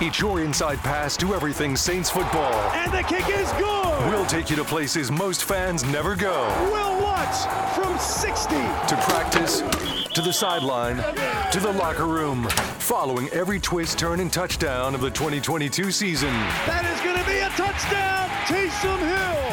It's your inside pass to everything Saints football. And the kick is good. We'll take you to places most fans never go. Will Lutz from 60. To practice, to the sideline, to the locker room. Following every twist, turn, and touchdown of the 2022 season. That is going to be a touchdown. Taysom Hill.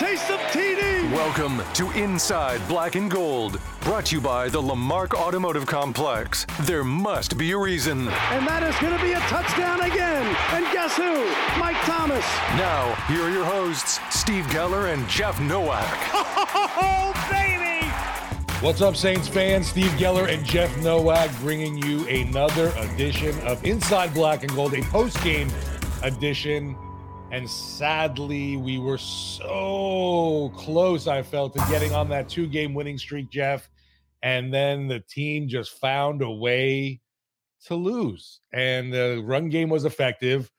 Taysom TD. Welcome to Inside Black and Gold. Brought to you by the Lamarque Automotive Complex. There must be a reason. And that is going to be a touchdown again. And guess who? Mike Thomas. Now, here are your hosts, Steve Geller and Jeff Nowak. Oh, baby! What's up, Saints fans? Steve Geller and Jeff Nowak bringing you another edition of Inside Black and Gold, a post-game edition. And sadly, we were so close, I felt, to getting on that two-game winning streak, Jeff. And then the team just found a way to lose. And the run game was effective.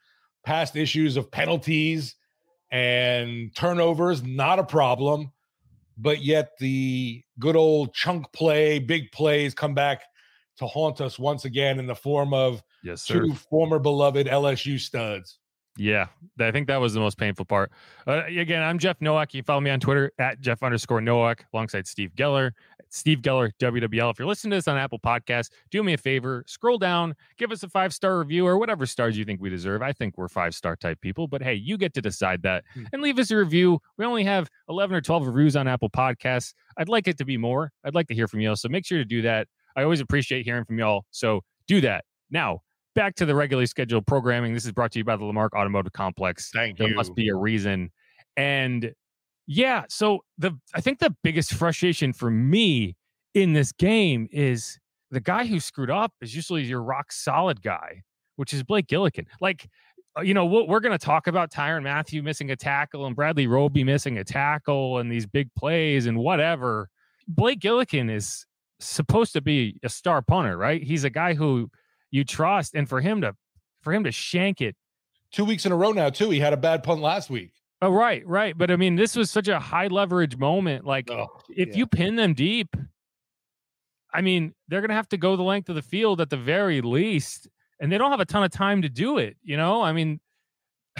Past issues of penalties and turnovers, not a problem but yet the good old chunk play, big plays come back to haunt us once again in the form of yes, sir. two former beloved LSU studs. Yeah, I think that was the most painful part. Uh, again, I'm Jeff Nowak. You can follow me on Twitter at Jeff underscore Nowak alongside Steve Geller. Steve Geller, WWL. If you're listening to this on Apple Podcasts, do me a favor, scroll down, give us a five star review or whatever stars you think we deserve. I think we're five star type people, but hey, you get to decide that Hmm. and leave us a review. We only have 11 or 12 reviews on Apple Podcasts. I'd like it to be more. I'd like to hear from y'all. So make sure to do that. I always appreciate hearing from y'all. So do that. Now, back to the regularly scheduled programming. This is brought to you by the Lamarque Automotive Complex. Thank there you. There must be a reason. And yeah, so the I think the biggest frustration for me in this game is the guy who screwed up is usually your rock solid guy, which is Blake Gillikin. Like, uh, you know, we're, we're going to talk about Tyrann Mathieu missing a tackle and Bradley Roby missing a tackle and these big plays and whatever. Blake Gillikin is supposed to be a star punter, right? He's a guy who you trust, and for him to for him to shank it Two weeks in a row now, too. He had a bad punt last week. Oh, right, right. But I mean, this was such a high leverage moment. Like, Oh, if yeah. you pin them deep, I mean, they're going to have to go the length of the field at the very least, and they don't have a ton of time to do it. You know, I mean,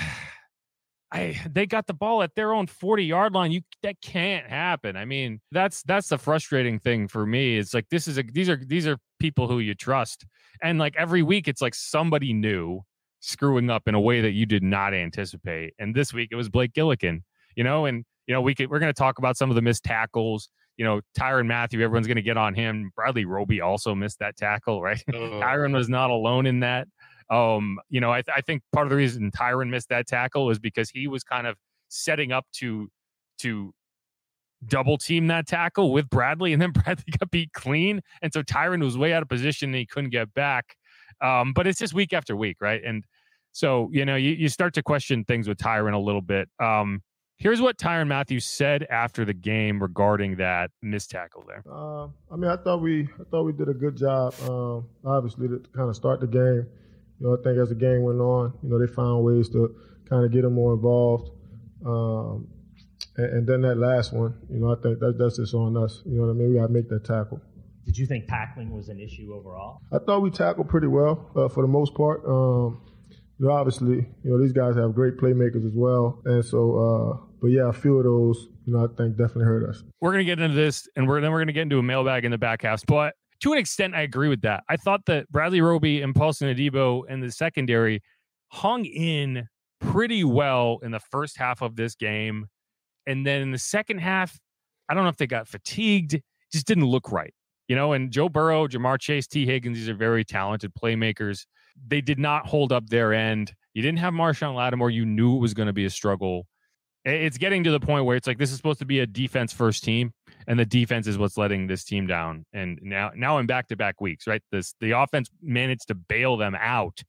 I they got the ball at their own 40 yard line. You that can't happen. I mean, that's that's the frustrating thing for me. It's like this is a these are these are people who you trust, and like every week, it's like somebody new screwing up in a way that you did not anticipate. And this week it was Blake Gillikin, you know, and you know, we could we're gonna talk about some of the missed tackles. You know, Tyrann Mathieu, everyone's gonna get on him. Bradley Roby also missed that tackle, right? Oh. Tyrann was not alone in that. Um, you know, I, th- I think part of the reason Tyrann missed that tackle is because he was kind of setting up to to double team that tackle with Bradley, and then Bradley got beat clean, and so Tyrann was way out of position and he couldn't get back. Um, but it's just week after week, right? And so you know you, you start to question things with Tyrann a little bit. Um, here's what Tyrann Mathieu said after the game regarding that missed tackle there. Uh, I mean, I thought we I thought we did a good job. Um, obviously, to kind of start the game. You know, I think as the game went on, you know, they found ways to kind of get them more involved. Um, and, and, then that last one, you know, I think that, that's just on us. You know what I mean? We got to make that tackle. Did you think tackling was an issue overall? I thought we tackled pretty well uh, for the most part. Um, you know, obviously, you know, these guys have great playmakers as well. And so, uh, but yeah, a few of those, you know, I think definitely hurt us. We're going to get into this and we're, then we're going to get into a mailbag in the back half. But to an extent, I agree with that. I thought that Bradley Roby and Paulson Adebo in the secondary hung in pretty well in the first half of this game. And then in the second half, I don't know if they got fatigued, just didn't look right. You know, and Joe Burrow, Ja'Marr Chase, Tee Higgins, these are very talented playmakers. They did not hold up their end. You didn't have Marshon Lattimore. You knew it was going to be a struggle. It's getting to the point where it's like this is supposed to be a defense first team, and the defense is what's letting this team down. And now, now in back to back weeks, right? This the offense managed to bail them out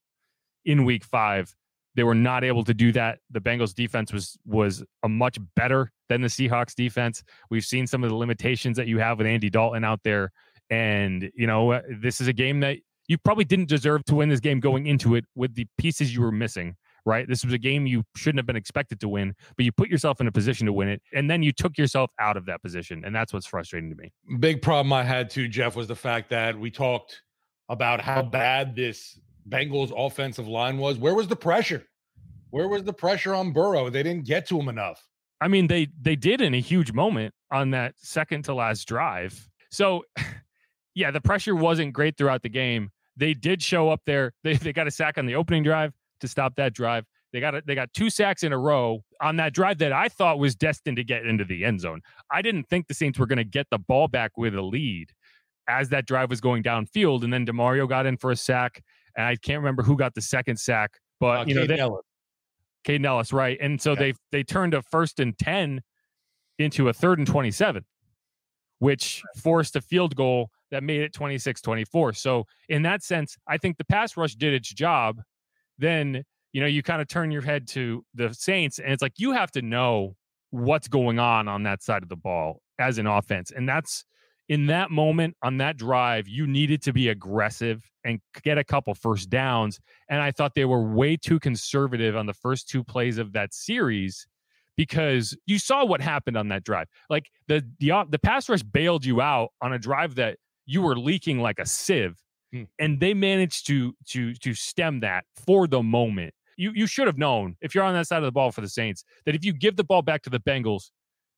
in week five. They were not able to do that. The Bengals defense was was a much better than the Seahawks defense. We've seen some of the limitations that you have with Andy Dalton out there, and you know uh, this is a game that you probably didn't deserve to win this game going into it with the pieces you were missing right? This was a game you shouldn't have been expected to win, but you put yourself in a position to win it, and then you took yourself out of that position, and that's what's frustrating to me. Big problem I had too, Jeff, was the fact that we talked about how bad this Bengals offensive line was. Where was the pressure? Where was the pressure on Burrow? They didn't get to him enough. I mean, they they did in a huge moment on that second to last drive. So, yeah, the pressure wasn't great throughout the game. They did show up there. They they got a sack on the opening drive to stop that drive. They got a, they got two sacks in a row on that drive that I thought was destined to get into the end zone. I didn't think the Saints were going to get the ball back with a lead as that drive was going downfield, and then Demario got in for a sack, and I can't remember who got the second sack, but uh, you know, they, Elliss. Kaden Elliss, right? And so yeah. they they turned a first and ten into a third and twenty seven, which forced a field goal that made it 26-24. So in that sense, I think the pass rush did its job then you know you kind of turn your head to the Saints, and it's like you have to know what's going on on that side of the ball as an offense, and that's in that moment on that drive, you needed to be aggressive and get a couple first downs. And I thought they were way too conservative on the first two plays of that series because you saw what happened on that drive. Like the the the pass rush bailed you out on a drive that you were leaking like a sieve Hmm. And they managed to to to stem that for the moment. You you should have known if you're on that side of the ball for the Saints that if you give the ball back to the Bengals,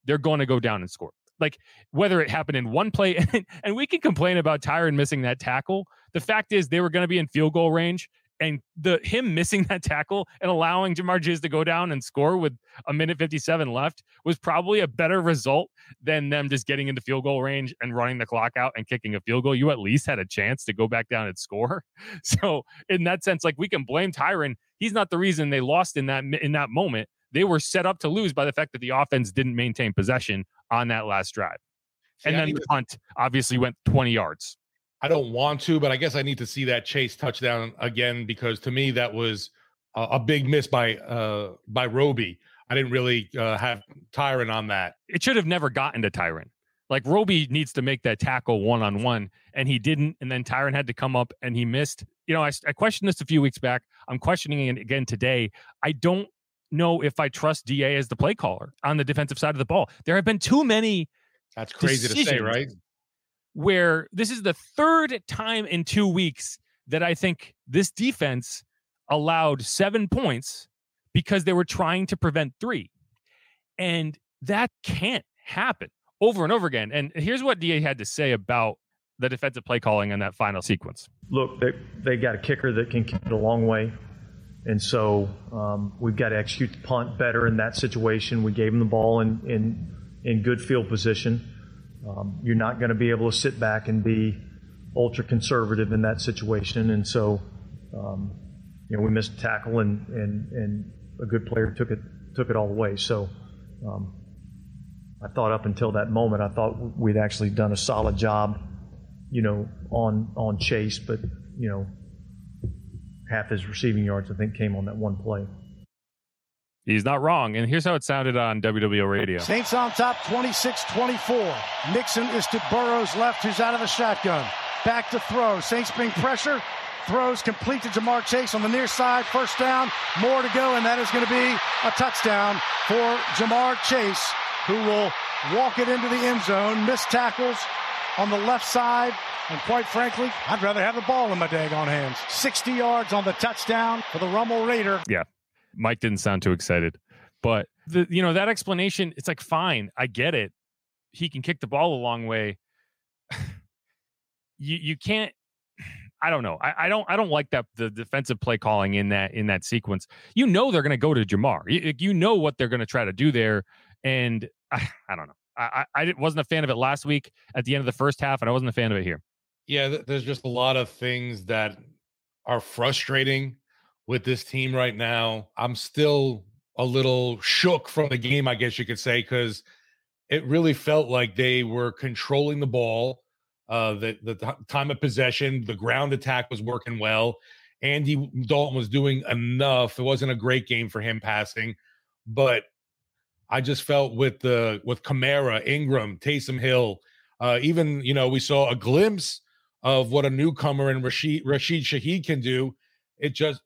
they're going to go down and score. Like whether it happened in one play, and, and we can complain about Tyrann missing that tackle. The fact is they were going to be in field goal range and the him missing that tackle and allowing Ja'Marr Chase to go down and score with a minute 57 left was probably a better result than them just getting into field goal range and running the clock out and kicking a field goal. You at least had a chance to go back down and score. So in that sense, like we can blame Tyrann. He's not the reason they lost in that in that moment. They were set up to lose by the fact that the offense didn't maintain possession on that last drive. See, and then the punt obviously went 20 yards. I don't want to, but I guess I need to see that chase touchdown again because to me that was a, a big miss by uh by Roby. I didn't really uh, have Tyrann on that. It should have never gotten to Tyrann. Like Roby needs to make that tackle one on one, and he didn't. And then Tyrann had to come up and he missed. You know, I, I questioned this a few weeks back. I'm questioning it again today. I don't know if I trust DA as the play caller on the defensive side of the ball. There have been too many. That's crazy to say, right? Where this is the third time in two weeks that I think this defense allowed seven points because they were trying to prevent three. And that can't happen over and over again. And here's what DA had to say about the defensive play calling in that final sequence. Look, they, they got a kicker that can kick it a long way. And so um, we've got to execute the punt better in that situation. We gave them the ball in, in, in good field position. Um, you're not going to be able to sit back and be ultra conservative in that situation. And so, um, you know, we missed a tackle and, and, and a good player took it, took it all away. So um, I thought up until that moment, I thought we'd actually done a solid job, you know, on on Chase, but you know, half his receiving yards I think came on that one play. He's not wrong. And here's how it sounded on WWL radio. Saints on top 26 24. Mixon is to Burrow's left, who's out of the shotgun. Back to throw. Saints bring pressure. Throws complete to Ja'Marr Chase on the near side. First down. More to go, and that is going to be a touchdown for Ja'Marr Chase, who will walk it into the end zone. Miss tackles on the left side. And quite frankly, I'd rather have the ball in my daggone hands. 60 yards on the touchdown for the Rummel Raider. Yeah. Mike didn't sound too excited. But the you know, that explanation, it's like fine, I get it. He can kick the ball a long way. you you can't I don't know. I, I, don't. I don't like that the defensive play calling in that in that sequence. You know they're going to go to Ja'Marr. You, you, know what they're going to try to do there, and I, I don't know. I, I wasn't a fan of it last week at the end of the first half, and I wasn't a fan of it here. Yeah, there's just a lot of things that are frustrating with this team right now. I'm still a little shook from the game, I guess you could say, because it really felt like they were controlling the ball. Uh, the the time of possession, the ground attack was working well. Andy Dalton was doing enough. It wasn't a great game for him passing, but I just felt with the with Kamara, Ingram, Taysom Hill, uh, even you know we saw a glimpse of what a newcomer and Rashid Rashid Shaheed can do. It just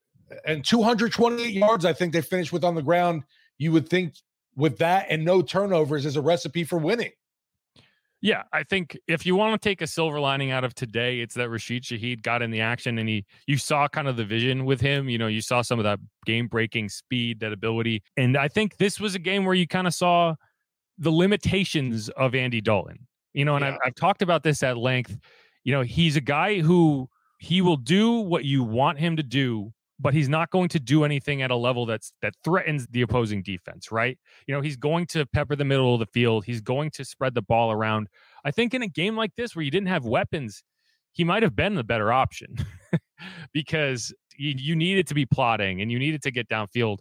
and 228 yards, I think they finished with on the ground. You would think with that and no turnovers is a recipe for winning. Yeah, I think if you want to take a silver lining out of today, it's that Rashid Shaheed got in the action and he you saw kind of the vision with him. You know, you saw some of that game breaking speed, that ability. And I think this was a game where you kind of saw the limitations of Andy Dalton. You know, and yeah. I've, I've talked about this at length. You know, he's a guy who he will do what you want him to do but he's not going to do anything at a level that's that threatens the opposing defense, right? You know, he's going to pepper the middle of the field. He's going to spread the ball around. I think in a game like this where you didn't have weapons, he might have been the better option because you, you needed to be plotting and you needed to get downfield.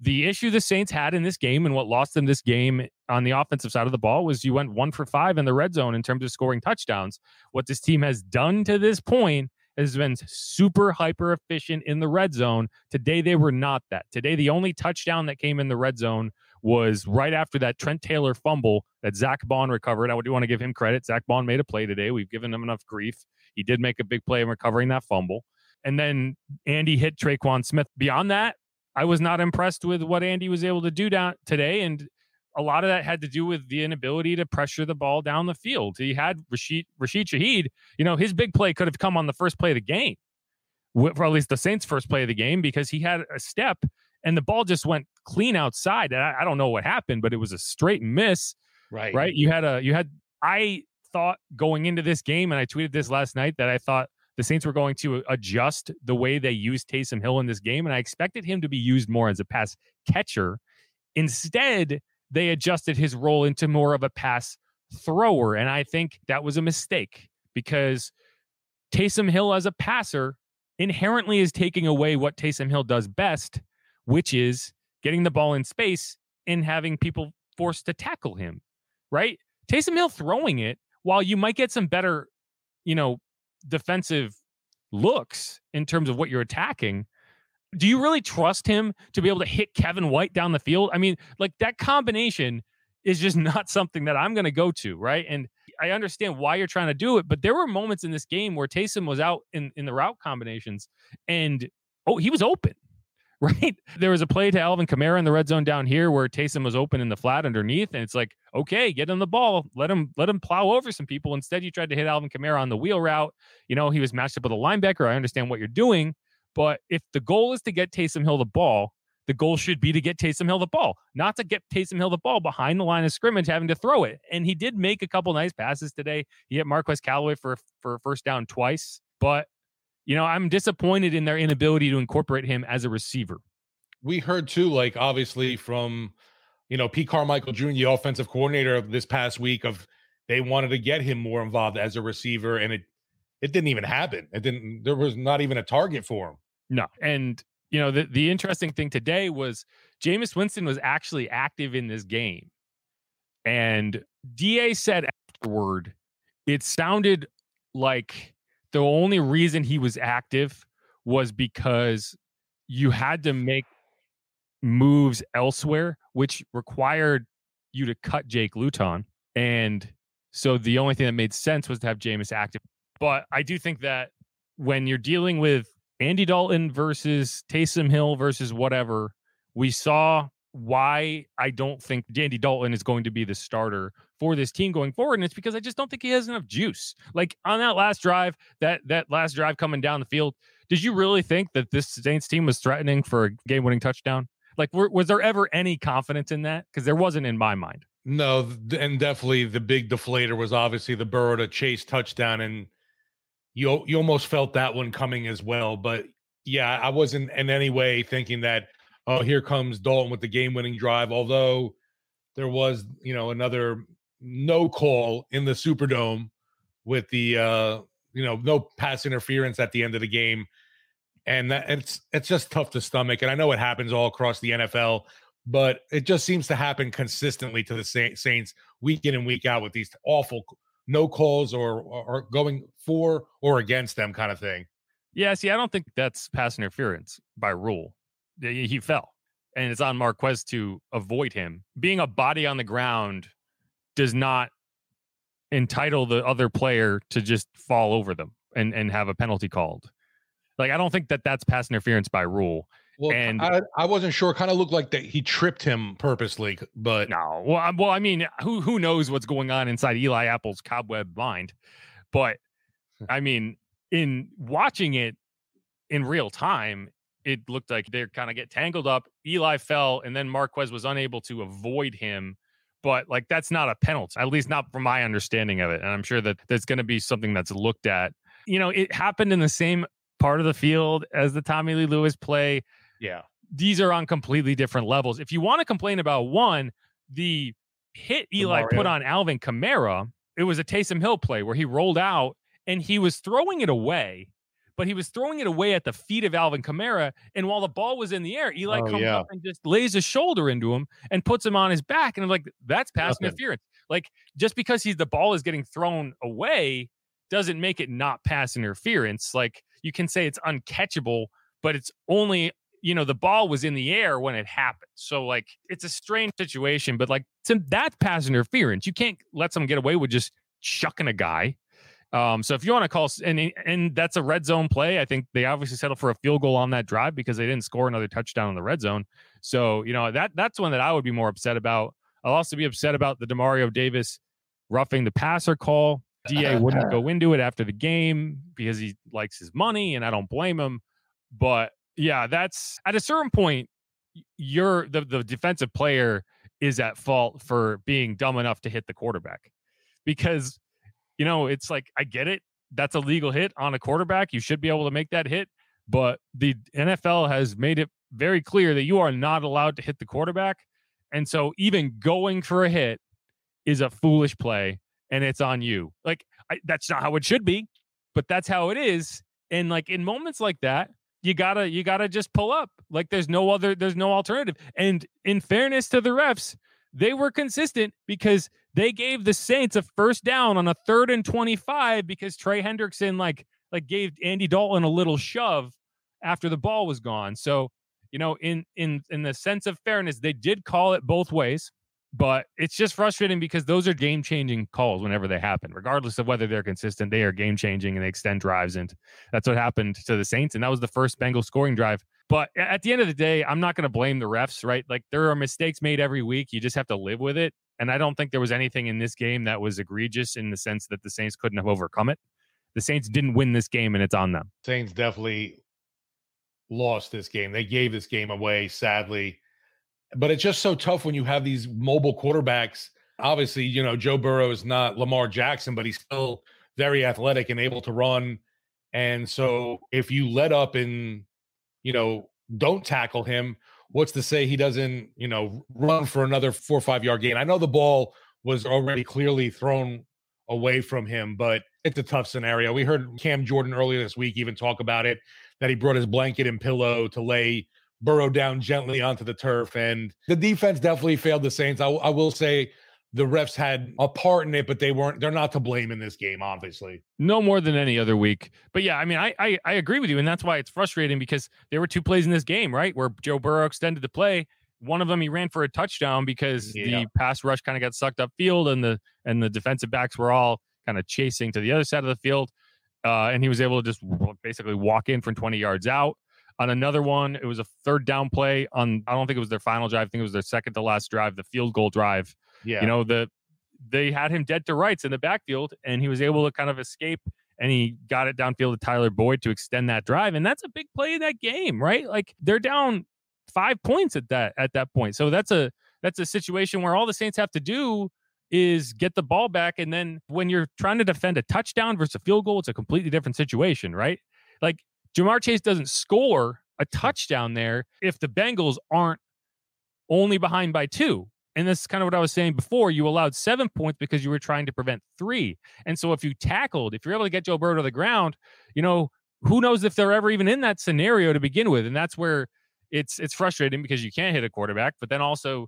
The issue the Saints had in this game and what lost them this game on the offensive side of the ball was you went one for five in the red zone in terms of scoring touchdowns. What this team has done to this point has been super hyper efficient in the red zone. Today, they were not that. Today, the only touchdown that came in the red zone was right after that Trent Taylor fumble that Zack Baun recovered. I do want to give him credit. Zack Baun made a play today. We've given him enough grief. He did make a big play in recovering that fumble. And then Andy hit Tre'Quan Smith. Beyond that, I was not impressed with what Andy was able to do down today. And a lot of that had to do with the inability to pressure the ball down the field. He had Rashid Rashid Shaheed. You know, his big play could have come on the first play of the game, or at least the Saints' first play of the game, because he had a step and the ball just went clean outside. And I, I don't know what happened, but it was a straight miss. Right. Right. You had a you had I thought going into this game, and I tweeted this last night that I thought the Saints were going to adjust the way they used Taysom Hill in this game, and I expected him to be used more as a pass catcher. Instead, they adjusted his role into more of a pass thrower. And I think that was a mistake because Taysom Hill as a passer inherently is taking away what Taysom Hill does best, which is getting the ball in space and having people forced to tackle him, right? Taysom Hill throwing it, while you might get some better, you know, defensive looks in terms of what you're attacking, do you really trust him to be able to hit Kevin White down the field? I mean, like that combination is just not something that I'm going to go to, right? And I understand why you're trying to do it, but there were moments in this game where Taysom was out in in the route combinations and oh, he was open. Right. There was a play to Alvin Kamara in the red zone down here where Taysom was open in the flat underneath. And it's like, okay, get him the ball. Let him let him plow over some people. Instead, you tried to hit Alvin Kamara on the wheel route. You know, he was matched up with a linebacker. I understand what you're doing, but if the goal is to get Taysom Hill the ball, the goal should be to get Taysom Hill the ball, not to get Taysom Hill the ball behind the line of scrimmage, having to throw it. And he did make a couple nice passes today. He hit Marquez Callaway for for first down twice, but you know I'm disappointed in their inability to incorporate him as a receiver. We heard too, like obviously from you know Pete Carmichael Jr., the offensive coordinator this past week, of they wanted to get him more involved as a receiver, and it it didn't even happen. It didn't. There was not even a target for him. No. And you know, the the interesting thing today was Jameis Winston was actually active in this game. And DA said afterward, it sounded like the only reason he was active was because you had to make moves elsewhere, which required you to cut Jake Luton. And so the only thing that made sense was to have Jameis active. But I do think that when you're dealing with Andy Dalton versus Taysom Hill versus whatever, we saw why I don't think Andy Dalton is going to be the starter for this team going forward. And it's because I just don't think he has enough juice. Like on that last drive, that that last drive coming down the field, did you really think that this Saints team was threatening for a game winning touchdown? Like, were, was there ever any confidence in that? Because there wasn't in my mind. No, and definitely the big deflator was obviously the Burrow to Chase touchdown, and you you almost felt that one coming as well. But yeah, I wasn't in any way thinking that oh here comes Dalton with the game winning drive. Although there was you know another no call in the Superdome with the uh you know no pass interference at the end of the game and that it's it's just tough to stomach. And I know it happens all across the NFL, but it just seems to happen consistently to the Saints week in and week out with these awful no calls or or going for or against them kind of thing. Yeah, see, I don't think that's pass interference by rule. He fell, and it's on Marquez to avoid him. Being a body on the ground does not entitle the other player to just fall over them and and have a penalty called. Like I don't think that that's pass interference by rule. Well, and I, I wasn't sure. Kind of looked like that he tripped him purposely, but no. Well, well, I mean, who who knows what's going on inside Eli Apple's cobweb mind? But I mean, in watching it in real time, it looked like they're kind of get tangled up. Eli fell, and then Marquez was unable to avoid him. But like that's not a penalty, at least not from my understanding of it. And I'm sure that there's going to be something that's looked at. You know, it happened in the same part of the field as the Tommy Lee Lewis play. Yeah. These are on completely different levels. If you want to complain about one, the hit Eli put on Alvin Kamara, it was a Taysom Hill play where he rolled out and he was throwing it away, but he was throwing it away at the feet of Alvin Kamara. And while the ball was in the air, Eli oh, comes yeah. up and just lays a shoulder into him and puts him on his back. And I'm like, that's pass interference. Like just because he's the ball is getting thrown away doesn't make it not pass interference. Like you can say it's uncatchable, but it's only you know the ball was in the air when it happened. So like it's a strange situation, but like that's pass interference. You can't let someone get away with just chucking a guy. Um, so if you want to call and and that's a red zone play, I think they obviously settled for a field goal on that drive because they didn't score another touchdown in the red zone. So you know that that's one that I would be more upset about. I'll also be upset about the Demario Davis roughing the passer call. DA wouldn't go into it after the game because he likes his money, and I don't blame him. But yeah, that's at a certain point, you're the, the defensive player is at fault for being dumb enough to hit the quarterback because you know it's like I get it. That's a legal hit on a quarterback. You should be able to make that hit, but the NFL has made it very clear that you are not allowed to hit the quarterback. And so even going for a hit is a foolish play and it's on you. Like I, that's not how it should be, but that's how it is. And like in moments like that, you gotta you gotta just pull up. Like there's no other there's no alternative. And in fairness to the refs, they were consistent because they gave the Saints a first down on a third and 25 because Trey Hendrickson like like gave Andy Dalton a little shove after the ball was gone. So, you know, in in in the sense of fairness, they did call it both ways. But it's just frustrating because those are game changing calls whenever they happen, regardless of whether they're consistent. They are game changing and they extend drives. And that's what happened to the Saints. And that was the first Bengal scoring drive. But at the end of the day, I'm not going to blame the refs, right? Like there are mistakes made every week. You just have to live with it. And I don't think there was anything in this game that was egregious in the sense that the Saints couldn't have overcome it. The Saints didn't win this game and it's on them. Saints definitely lost this game. They gave this game away, sadly. But it's just so tough when you have these mobile quarterbacks. Obviously, you know, Joe Burrow is not Lamar Jackson, but he's still very athletic and able to run. And so if you let up and, you know, don't tackle him, what's to say he doesn't, you know, run for another four or five yard gain? I know the ball was already clearly thrown away from him, but it's a tough scenario. We heard Cam Jordan earlier this week even talk about it that he brought his blanket and pillow to lay Burrow down gently onto the turf. And the defense definitely failed the Saints. I, I will say the refs had a part in it, but they weren't. They're not to blame in this game, obviously. No more than any other week. But yeah, I mean, I, I I agree with you, and that's why it's frustrating because there were two plays in this game, right, where Joe Burrow extended the play. One of them he ran for a touchdown because yeah. the pass rush kind of got sucked up field, and the and the defensive backs were all kind of chasing to the other side of the field, uh, and he was able to just basically walk in from 20 yards out. On another one, it was a third down play on. I don't think it was their final drive. I think it was their second to last drive, the field goal drive yeah. You know, the they had him dead to rights in the backfield and he was able to kind of escape and he got it downfield to Tyler Boyd to extend that drive. And that's a big play in that game, right? Like they're down five points at that at that point. So that's a that's a situation where all the Saints have to do is get the ball back. And then when you're trying to defend a touchdown versus a field goal, it's a completely different situation, right? Like Ja'Marr Chase doesn't score a touchdown there if the Bengals aren't only behind by two. And that's kind of what I was saying before. You allowed seven points because you were trying to prevent three. And so if you tackled, if you're able to get Joe Burrow to the ground, you know, who knows if they're ever even in that scenario to begin with. And that's where it's it's frustrating because you can't hit a quarterback, but then also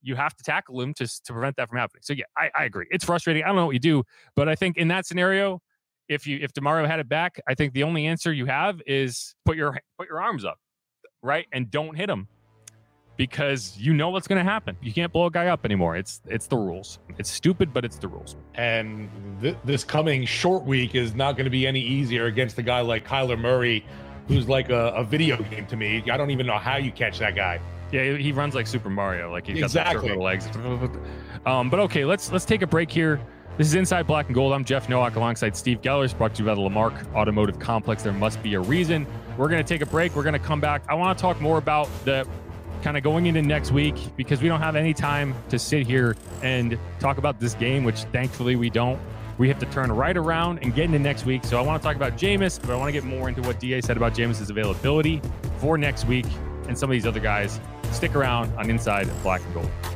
you have to tackle him to, to prevent that from happening. So yeah, I, I agree. It's frustrating. I don't know what you do, but I think in that scenario, if you if Demario had it back, I think the only answer you have is put your put your arms up, right, and don't hit him because you know what's going to happen. You can't blow a guy up anymore. It's it's the rules. It's stupid, but it's the rules. And th- this coming short week is not going to be any easier against a guy like Kyler Murray, who's like a, a, video game to me. I don't even know how you catch that guy. Yeah, he runs like Super Mario. Like he's exactly. got legs. Um, but okay, let's let's take a break here. This is Inside Black and Gold. I'm Jeff Nowak alongside Steve Geller. Brought to you by the Lamarque Automotive Complex. There must be a reason. We're going to take a break. We're going to come back. I want to talk more about the kind of going into next week because we don't have any time to sit here and talk about this game, which thankfully we don't. We have to turn right around and get into next week. So I want to talk about Jameis, but I want to get more into what DA said about Jameis's availability for next week and some of these other guys. Stick around on Inside Black and Gold.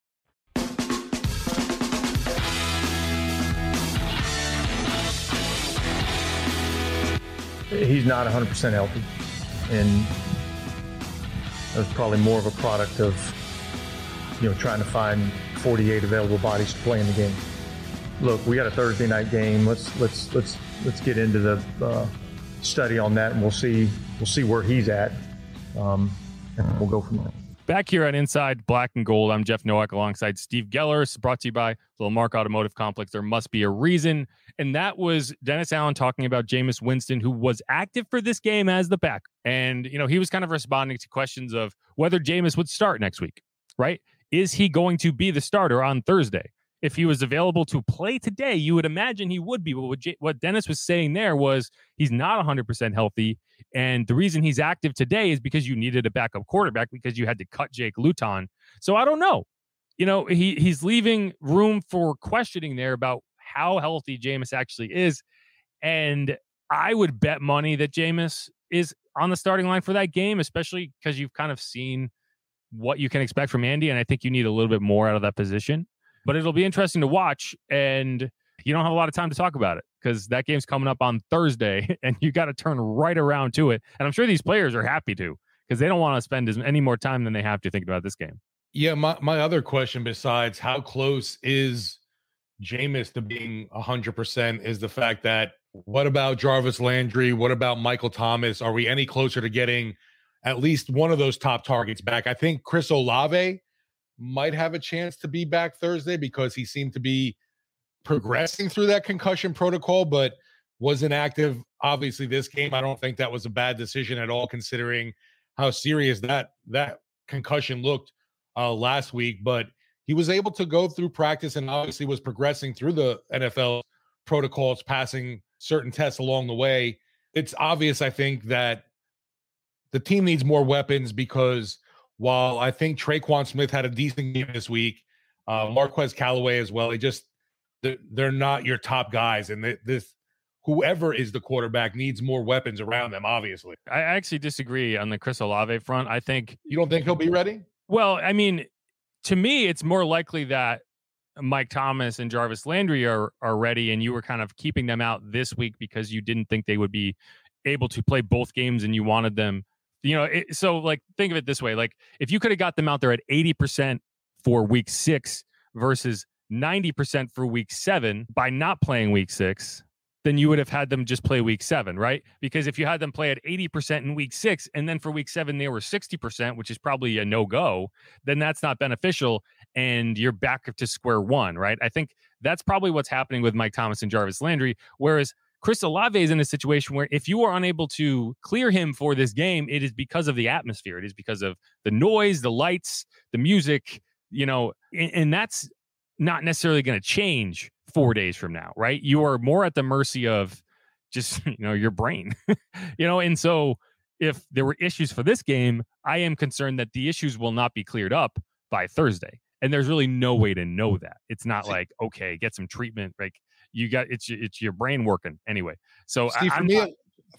He's not 100% healthy. And that was probably more of a product of, you know, trying to find 48 available bodies to play in the game. Look, we got a Thursday night game. Let's let's let's let's get into the uh, study on that, and we'll see we'll see where he's at, um, and we'll go from there. Back here on Inside Black and Gold, I'm Jeff Nowak alongside Steve Geller. It's brought to you by Lamarque Automotive Complex. There must be a reason. And that was Dennis Allen talking about Jameis Winston, who was active for this game as the back. And, you know, he was kind of responding to questions of whether Jameis would start next week, right? Is he going to be the starter on Thursday? If he was available to play today, you would imagine he would be. But what, J- what Dennis was saying there was he's not 100% healthy. And the reason he's active today is because you needed a backup quarterback because you had to cut Jake Luton. So I don't know. You know, he he's leaving room for questioning there about how healthy Jameis actually is. And I would bet money that Jameis is on the starting line for that game, especially because you've kind of seen what you can expect from Andy. And I think you need a little bit more out of that position but it'll be interesting to watch. And you don't have a lot of time to talk about it because that game's coming up on Thursday and you got to turn right around to it. And I'm sure these players are happy to because they don't want to spend as, any more time than they have to think about this game. Yeah. My, my other question, besides how close is Jameis to being 100%, is the fact that What about Jarvis Landry? What about Michael Thomas? Are we any closer to getting at least one of those top targets back? I think Chris Olave might have a chance to be back Thursday because he seemed to be progressing through that concussion protocol, but wasn't active. Obviously, this game, I don't think that was a bad decision at all, considering how serious that that concussion looked uh, last week. But he was able to go through practice and obviously was progressing through the NFL protocols, passing certain tests along the way. It's obvious, I think, that the team needs more weapons because while I think Tre'Quan Smith had a decent game this week, uh, Marquez Callaway as well, they just they're, they're not your top guys, and this whoever is the quarterback needs more weapons around them. Obviously, I actually disagree on the Chris Olave front. I think you don't think he'll be ready. Well, I mean, to me, it's more likely that Mike Thomas and Jarvis Landry are are ready, and you were kind of keeping them out this week because you didn't think they would be able to play both games, and you wanted them. You know, it, so like think of it this way: like if you could have got them out there at eighty percent for week six versus ninety percent for week seven by not playing week six, then you would have had them just play week seven, right? Because if you had them play at 80% in week six, and then for week seven, they were 60%, which is probably a no go, then that's not beneficial. And you're back to square one, right? I think that's probably what's happening with Mike Thomas and Jarvis Landry. Whereas Chris Olave is in a situation where if you are unable to clear him for this game, it is because of the atmosphere. It is because of the noise, the lights, the music, you know, and, and that's not necessarily going to change four days from now, right? You are more at the mercy of just, you know, your brain, you know, and so if there were issues for this game, I am concerned that the issues will not be cleared up by Thursday. And there's really no way to know that. It's not like, okay, get some treatment. Like you got it's it's your brain working anyway. So for me, not,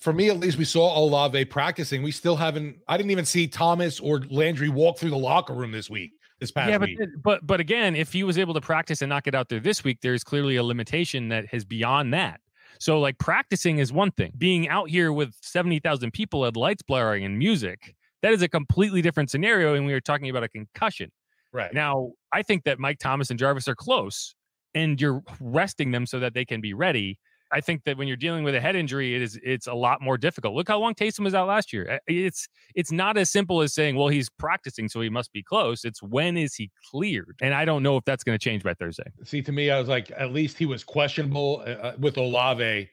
for me at least, we saw Olave practicing. We still haven't. I didn't even see Thomas or Landry walk through the locker room this week this past yeah, but, week. But but again, if he was able to practice and not get out there this week, there's clearly a limitation that is beyond that. So like practicing is one thing. Being out here with 70,000 people at lights blaring and music, that is a completely different scenario and we were talking about a concussion. Right. Now, I think that Mike Thomas and Jarvis are close and you're resting them so that they can be ready. I think that when you're dealing with a head injury, it is it's a lot more difficult. Look how long Taysom was out last year. It's it's not as simple as saying, well, he's practicing, so he must be close. It's when is he cleared, and I don't know if that's going to change by Thursday. See, to me, I was like, at least he was questionable uh, uh, with Olave.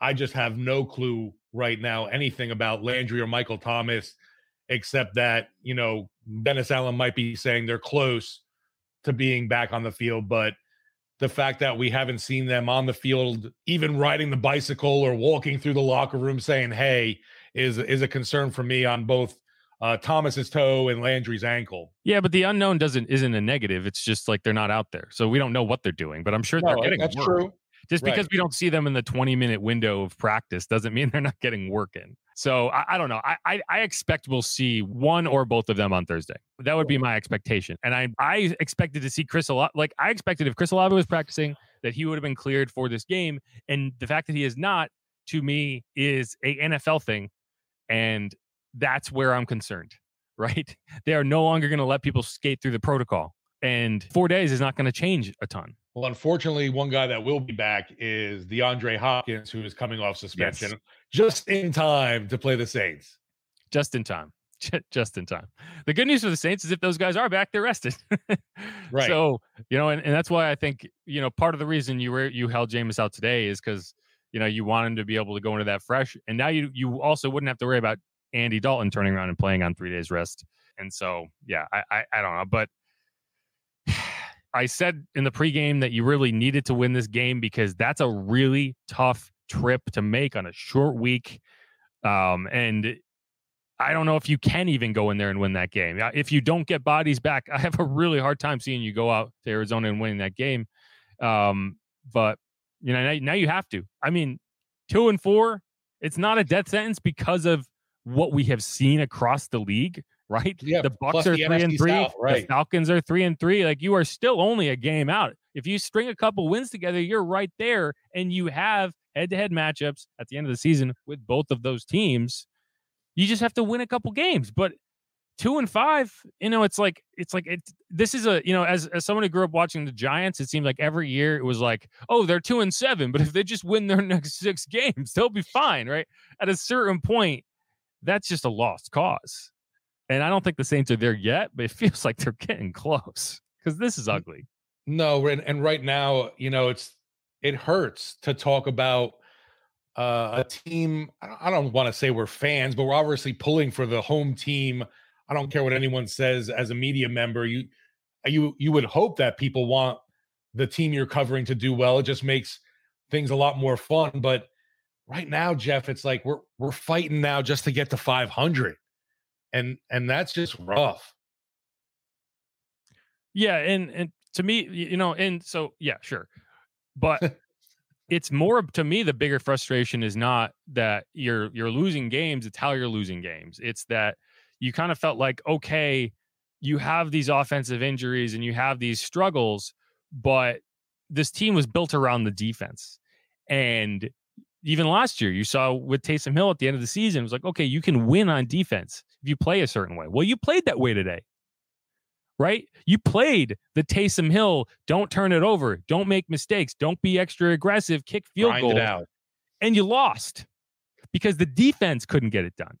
I just have no clue right now anything about Landry or Michael Thomas, except that you know Dennis Allen might be saying they're close to being back on the field, but the fact that we haven't seen them on the field, even riding the bicycle or walking through the locker room saying, hey, is is a concern for me on both uh, Thomas's toe and Landry's ankle. Yeah, but the unknown doesn't isn't a negative. It's just like they're not out there, so we don't know what they're doing. But I'm sure no, they're getting that's work. true. Just right. because we don't see them in the 20 minute window of practice doesn't mean they're not getting work in. So I, I don't know. I, I, I expect we'll see one or both of them on Thursday. That would be my expectation. And I I expected to see Chris Olave. Like I expected if Chris Olave was practicing that he would have been cleared for this game. And the fact that he is not, to me, is a NFL thing. And that's where I'm concerned. Right? They are no longer going to let people skate through the protocol. And four days is not going to change a ton. Well, unfortunately, one guy that will be back is DeAndre Hopkins, who is coming off suspension yes. just in time to play the Saints. Just in time. Just in time. The good news for the Saints is if those guys are back, they're rested. right. So, you know, and, and that's why I think, you know, part of the reason you were you held Jameis out today is because, you know, you want him to be able to go into that fresh. And now you you also wouldn't have to worry about Andy Dalton turning around and playing on three days rest. And so, yeah, I, I, I don't know. But I said in the pregame that you really needed to win this game because that's a really tough trip to make on a short week. Um, and I don't know if you can even go in there and win that game. If you don't get bodies back, I have a really hard time seeing you go out to Arizona and winning that game. Um, but you know, now, now you have to. I mean, two and four, it's not a death sentence because of what we have seen across the league right? Yeah, the Bucs are the three and three. South, right. The Falcons are three and three. Like you are still only a game out. If you string a couple wins together, you're right there, and you have head-to-head matchups at the end of the season with both of those teams. You just have to win a couple games. But two and five, you know, it's like it's like it. This is a you know, as as someone who grew up watching the Giants, it seemed like every year it was like, oh, they're two and seven, but if they just win their next six games, they'll be fine, right? At a certain point, that's just a lost cause, and I don't think the Saints are there yet, but it feels like they're getting close because this is ugly. No, and, and right now, you know, it's it hurts to talk about uh, a team. I don't want to say we're fans, but we're obviously pulling for the home team I don't care what anyone says as a media member. You you you would hope that people want the team you're covering to do well. It just makes things a lot more fun. But right now, Jeff, it's like we're we're fighting now just to get to 500, and and that's just rough. Yeah, and and to me, you know, and so yeah, sure, but it's more to me the bigger frustration is not that you're you're losing games; it's how you're losing games. It's that you kind of felt like, okay, you have these offensive injuries and you have these struggles, but this team was built around the defense. And even last year, you saw with Taysom Hill at the end of the season, it was like, okay, you can win on defense if you play a certain way. Well, you played that way today, right? You played the Taysom Hill, don't turn it over, don't make mistakes, don't be extra aggressive, kick field Grind goal. And you lost because the defense couldn't get it done.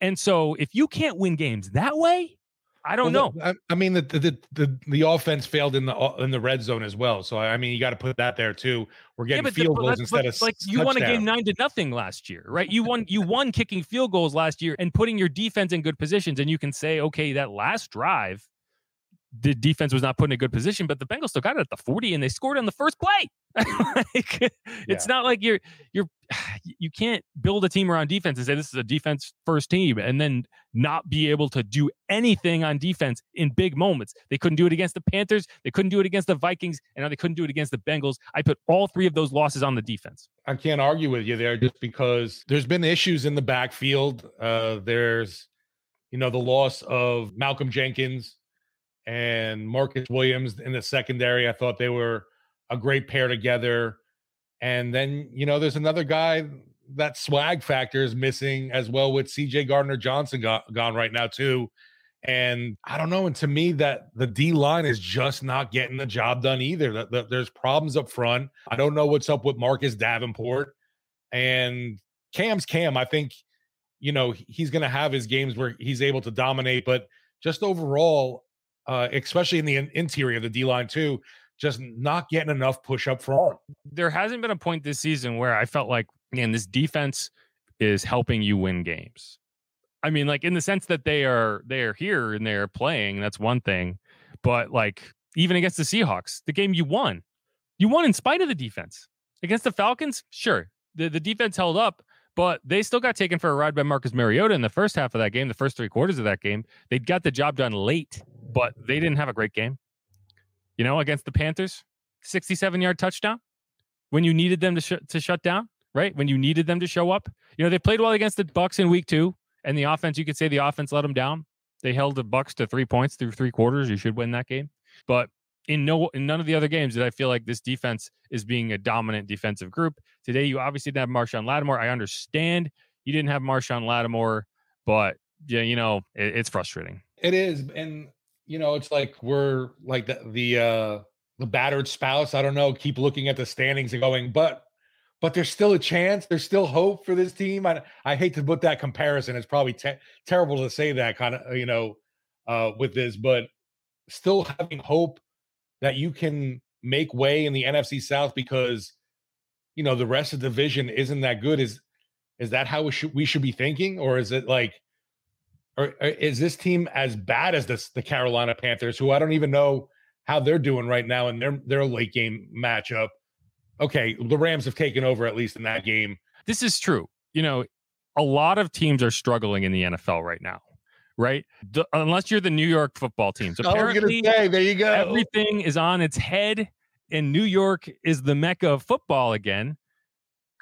And so if you can't win games that way, I don't well, know. The, I, mean, the, the the the offense failed in the uh, in the red zone as well. So I mean, you got to put that there too. We're getting yeah, field the, goals instead of like you won a game nine to nothing last year, right? You won you won kicking field goals last year and putting your defense in good positions, and you can say, okay, that last drive the defense was not put in a good position, but the Bengals still got it at the 40 and they scored on the first play. like, yeah. It's not like you're you're you can't build a team around defense and say this is a defense first team and then not be able to do anything on defense in big moments. They couldn't do it against the Panthers, they couldn't do it against the Vikings, and now they couldn't do it against the Bengals. I put all three of those losses on the defense. I can't argue with you there just because there's been issues in the backfield. Uh there's you know the loss of Malcolm Jenkins and Marcus Williams in the secondary. I thought they were a great pair together. And then, you know, there's another guy that swag factor is missing as well with CJ Gardner Johnson go- gone right now, too. And I don't know. And to me, that the D line is just not getting the job done either. That the, there's problems up front. I don't know what's up with Marcus Davenport and Cam's Cam. I think, you know, he's going to have his games where he's able to dominate, but just overall, uh, especially in the interior of the D line too, just not getting enough push up front. There hasn't been a point this season where I felt like, man, this defense is helping you win games. I mean, like in the sense that they are they are here and they're playing. That's one thing, but like even against the Seahawks, the game you won, you won in spite of the defense. Against the Falcons, sure, the the defense held up, but they still got taken for a ride by Marcus Mariota in the first half of that game, the first three quarters of that game. They got the job done late but they didn't have a great game. You know, against the Panthers, 67 yard touchdown when you needed them to, sh- to shut down, right? When you needed them to show up. You know, they played well against the Bucs in week two, and the offense, you could say the offense let them down. They held the Bucs to three points through three quarters. You should win that game. But in no in none of the other games did I feel like this defense is being a dominant defensive group. Today, you obviously didn't have Marshon Lattimore. I understand you didn't have Marshon Lattimore, but yeah, you know, it, it's frustrating. It is. And you know, it's like we're like the the uh the battered spouse. I don't know. Keep looking at the standings and going, but but there's still a chance. There's still hope for this team. I I hate to put that comparison. It's probably te- terrible to say that kind of you know uh with this, but still having hope that you can make way in the NFC South because you know the rest of the division isn't that good. Is is that how we should we should be thinking, or is it like or, or is this team as bad as this the Carolina Panthers, who I don't even know how they're doing right now in their their late game matchup? Okay, the Rams have taken over at least in that game. This is true. You know, a lot of teams are struggling in the NFL right now, right? The, unless you're the New York football teams. Apparently, say, there you go. Everything is on its head, and New York is the mecca of football again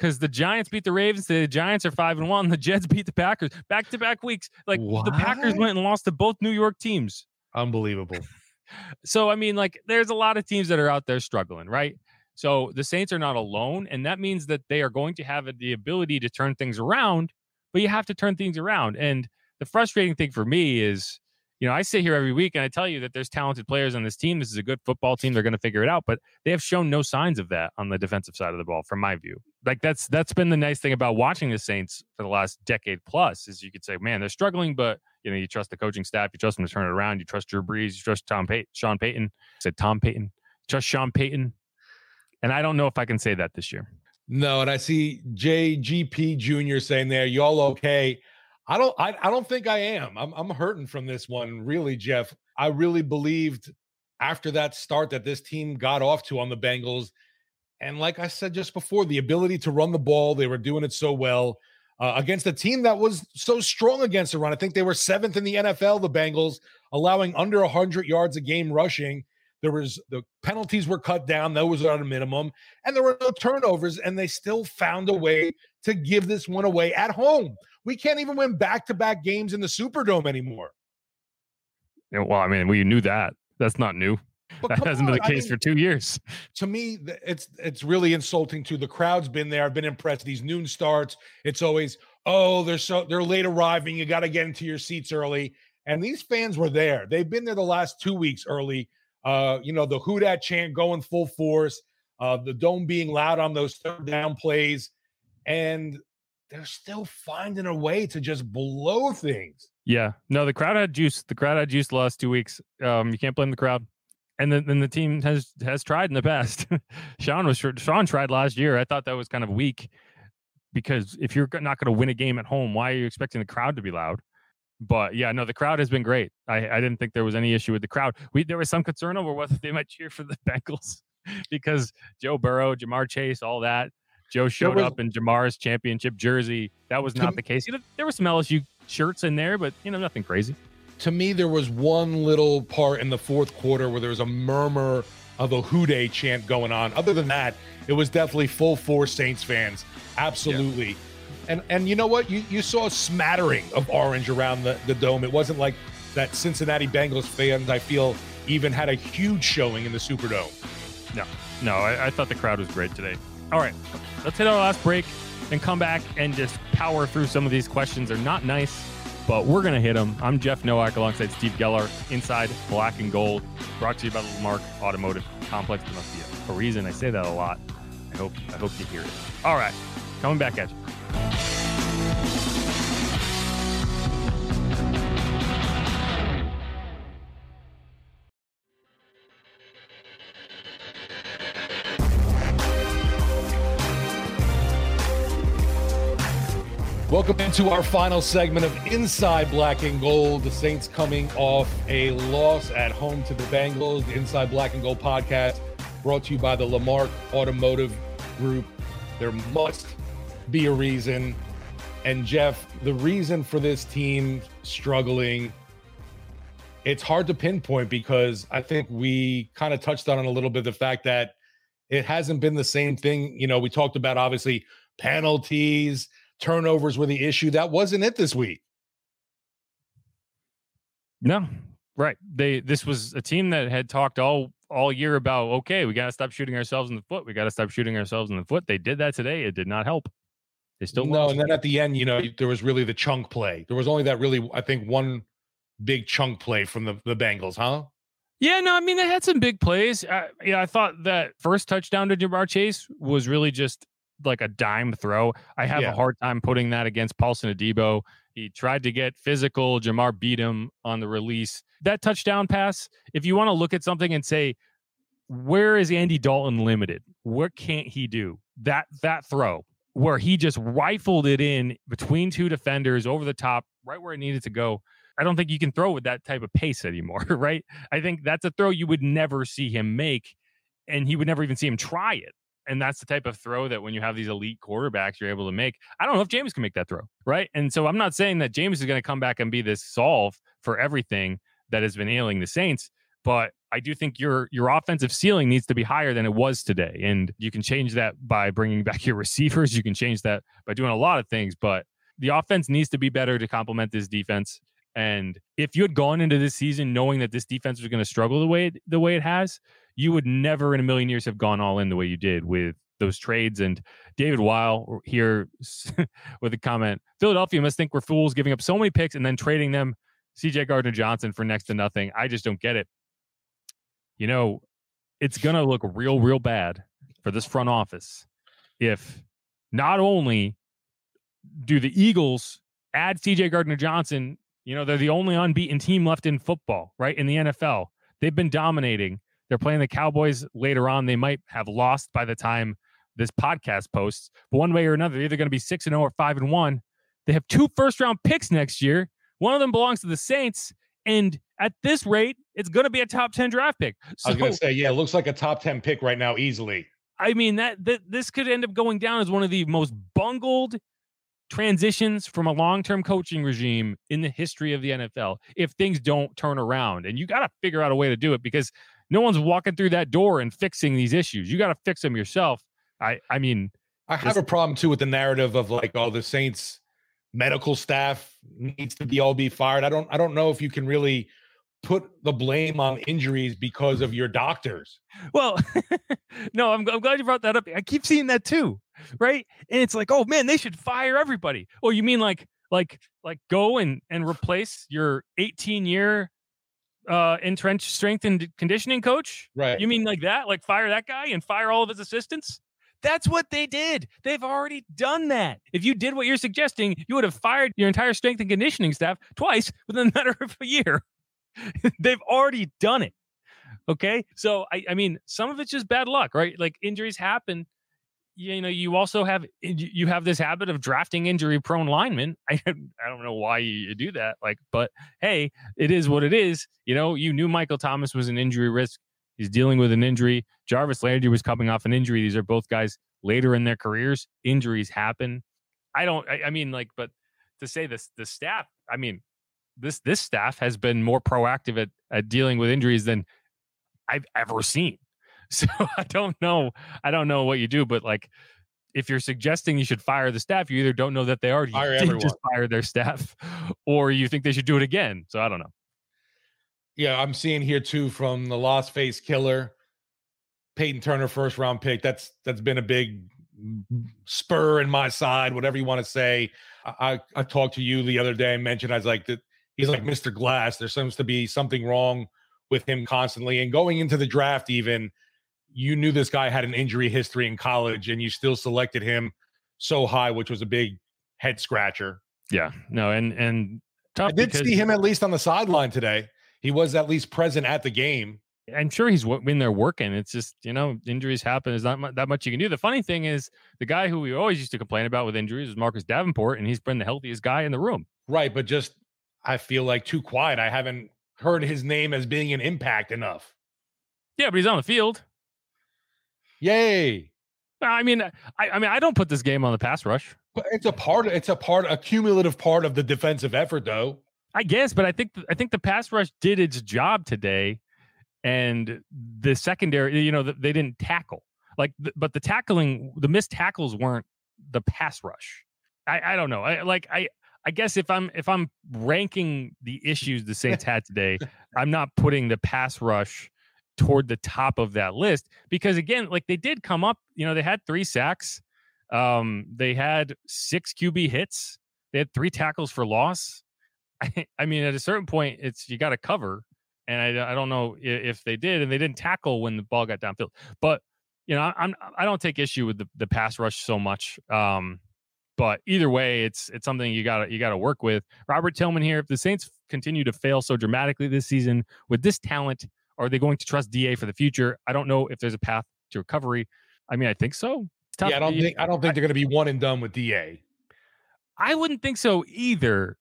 because the Giants beat the Ravens. The Giants are five and one. The Jets beat the Packers back to back weeks. Like what? the Packers went and lost to both New York teams. Unbelievable. so I mean, like, there's a lot of teams that are out there struggling, right? So the Saints are not alone, and that means that they are going to have the ability to turn things around. But you have to turn things around. And the frustrating thing for me is you know, I sit here every week and I tell you that there's talented players on this team. This is a good football team. They're going to figure it out, but they have shown no signs of that on the defensive side of the ball, from my view. Like that's that's been the nice thing about watching the Saints for the last decade plus is you could say, man, they're struggling, but you know, you trust the coaching staff, you trust them to turn it around, you trust Drew Brees, you trust Tom Pay- Sean Payton. I said Tom Payton, trust Sean Payton, and I don't know if I can say that this year. No, and I see JGP Jr. saying there, y'all okay? I don't I, I don't think I am. I'm I'm hurting from this one, really, Jeff. I really believed after that start that this team got off to on the Bengals. And like I said just before, the ability to run the ball, they were doing it so well uh, against a team that was so strong against the run. I think they were seventh in the NFL, the Bengals, allowing under 100 yards a game rushing. There was the penalties were cut down; those were at a minimum, and there were no turnovers, and they still found a way to give this one away at home. We can't even win back-to-back games in the Superdome anymore. Yeah, well, I mean, we knew that. That's not new. But that hasn't on, been the case I mean, for two years. To me, it's it's really insulting to the crowd's been there. I've been impressed. These noon starts, it's always oh they're so they're late arriving. You got to get into your seats early. And these fans were there. They've been there the last two weeks early. Uh, you know the who dat chant going full force. Uh, the dome being loud on those third down plays, and they're still finding a way to just blow things. Yeah, no, the crowd had juice. The crowd had juice the last two weeks. Um, you can't blame the crowd and then, then the team has has tried in the past. Sean was Sean tried last year. I thought that was kind of weak because if you're not going to win a game at home, why are you expecting the crowd to be loud? But yeah, no, the crowd has been great. I, I didn't think there was any issue with the crowd. We there was some concern over whether they might cheer for the Bengals because Joe Burrow, Ja'Marr Chase, all that. Joe showed was, up in Ja'Marr's championship jersey. That was not the case. You know, there were some LSU shirts in there, but you know, nothing crazy to me, there was one little part in the fourth quarter where there was a murmur of a Who Dey chant going on. Other than that, it was definitely full force Saints fans. Absolutely. Yeah. And and you know what? You you saw a smattering of orange around the, the dome. It wasn't like that Cincinnati Bengals fans, I feel, even had a huge showing in the Superdome. No, no, I, I thought the crowd was great today. All right, let's hit our last break and come back and just power through some of these questions. They're not nice but we're going to hit them. I'm Jeff Nowak alongside Steve Geller inside Black and Gold, brought to you by the Lamarque Automotive Complex. There must be a reason I say that a lot. I hope I hope you hear it. All right, coming back at you. Welcome into our final segment of Inside Black and Gold. The Saints coming off a loss at home to the Bengals. The Inside Black and Gold podcast brought to you by the Lamarque Automotive Group. There must be a reason. And Jeff, the reason for this team struggling, it's hard to pinpoint because I think we kind of touched on a little bit the fact that it hasn't been the same thing. You know, we talked about obviously penalties turnovers were the issue. That wasn't it this week. No, right. They this was a team that had talked all all year about okay, we got to stop shooting ourselves in the foot. We got to stop shooting ourselves in the foot. They did that today. It did not help. They still no. And then at the end, you know, there was really the chunk play. There was only that really, I think, one big chunk play from the the Bengals, huh? Yeah, no, I mean they had some big plays. Uh, yeah, I thought that first touchdown to Ja'Marr Chase was really just like a dime throw. I have yeah. a hard time putting that against Paulson Adebo. He tried to get physical. Ja'Marr beat him on the release. That touchdown pass, if you want to look at something and say, where is Andy Dalton limited? What can't he do? That that throw where he just rifled it in between two defenders over the top, right where it needed to go. I don't think you can throw with that type of pace anymore, right? I think that's a throw you would never see him make, and he would never even see him try it and that's the type of throw that when you have these elite quarterbacks, you're able to make. I don't know if Jameis can make that throw, right? And so I'm not saying that Jameis is going to come back and be this solve for everything that has been ailing the Saints, but I do think your your offensive ceiling needs to be higher than it was today, and you can change that by bringing back your receivers. You can change that by doing a lot of things, but the offense needs to be better to complement this defense. And if you had gone into this season knowing that this defense was going to struggle the way it, the way it has, you would never in a million years have gone all in the way you did with those trades. And David Weil here with a comment Philadelphia must think we're fools giving up so many picks and then trading them CJ Gardner Johnson for next to nothing. I just don't get it. You know, it's going to look real, real bad for this front office if not only do the Eagles add CJ Gardner Johnson, you know, they're the only unbeaten team left in football, right? In the NFL. They've been dominating. They're playing the Cowboys later on. They might have lost by the time this podcast posts, but one way or another, they're either going to be 6 and 0 or 5 and 1. They have two first round picks next year. One of them belongs to the Saints. And at this rate, it's going to be a top 10 draft pick. So, I was going to say, yeah, it looks like a top 10 pick right now, easily. I mean, that, that this could end up going down as one of the most bungled transitions from a long-term coaching regime in the history of the NFL if things don't turn around. And you got to figure out a way to do it because no one's walking through that door and fixing these issues. You got to fix them yourself. I I mean, I have a problem too with the narrative of like, oh, the Saints medical staff needs to be all be fired. I don't I don't know if you can really put the blame on injuries because of your doctors. Well, no, I'm, I'm glad you brought that up. I keep seeing that too, right? And it's like, oh man, they should fire everybody. Oh, you mean like like like go and and replace your 18 year uh entrenched strength and conditioning coach? Right. You mean like that? Like fire that guy and fire all of his assistants? That's what they did. They've already done that. If you did what you're suggesting, you would have fired your entire strength and conditioning staff twice within a matter of a year. They've already done it. Okay. So, I, I mean, some of it's just bad luck, right? Like injuries happen. You know, you also have you have this habit of drafting injury prone linemen. I I don't know why you do that, like, but hey, it is what it is. You know, you knew Michael Thomas was an injury risk. He's dealing with an injury. Jarvis Landry was coming off an injury. These are both guys later in their careers. Injuries happen. I don't. I, I mean, like, but to say this, the staff. I mean, this this staff has been more proactive at at dealing with injuries than I've ever seen. So I don't know. I don't know what you do, but like if you're suggesting you should fire the staff, you either don't know that they already fire just fire their staff, or you think they should do it again. So I don't know. Yeah, I'm seeing here too from the Lost Face Killer, Peyton Turner first round pick. That's that's been a big spur in my side, whatever you want to say. I, I talked to you the other day and mentioned I was like that he's like Mr. Glass. There seems to be something wrong with him constantly. And going into the draft, even you knew this guy had an injury history in college, and you still selected him so high, which was a big head scratcher. Yeah, no, and and tough. I did see him at least on the sideline today he was at least present at the game. I'm sure he's in there working. It's just you know injuries happen. There's not that much you can do. The funny thing is the guy who we always used to complain about with injuries was Marcus Davenport, and he's been the healthiest guy in the room. Right, but just I feel like too quiet. I haven't heard his name as being an impact enough. Yeah, but he's on the field. Yay! I mean, I, I mean, I don't put this game on the pass rush. But it's a part. It's a part, a cumulative part of the defensive effort, though. I guess, but I think I think the pass rush did its job today, and the secondary, you know, they didn't tackle like, but the tackling, the missed tackles weren't the pass rush. I, I don't know. I like I I guess if I'm if I'm ranking the issues the Saints had today, I'm not putting the pass rush toward the top of that list because again, like they did come up, you know, they had three sacks, um, they had six QB hits, they had three tackles for loss. I, I mean, at a certain point, it's you got to cover, and I, I don't know if, if they did, and they didn't tackle when the ball got downfield. But you know, I'm I don't take issue with the, the pass rush so much. Um, but either way, it's it's something you gotta you gotta work with. Robert Tillman here. If the Saints continue to fail so dramatically this season with this talent, are they going to trust DA for the future? I don't know if there's a path to recovery. I mean, I think so. Yeah, I don't think I don't think they're going to be one and done with DA. I wouldn't think so either.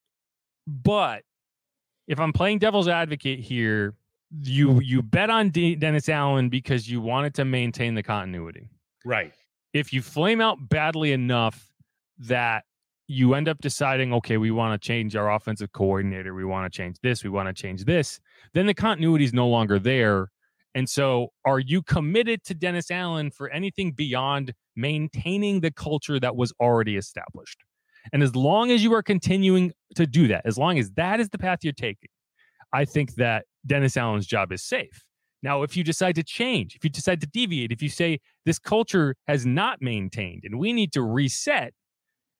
But if I'm playing devil's advocate here, you you bet on D- Dennis Allen because you wanted to maintain the continuity. Right. If you flame out badly enough that you end up deciding, okay, we want to change our offensive coordinator, we want to change this, we want to change this, then the continuity is no longer there. And so, are you committed to Dennis Allen for anything beyond maintaining the culture that was already established? And as long as you are continuing to do that, as long as that is the path you're taking, I think that Dennis Allen's job is safe. Now, if you decide to change, if you decide to deviate, if you say this culture has not maintained and we need to reset,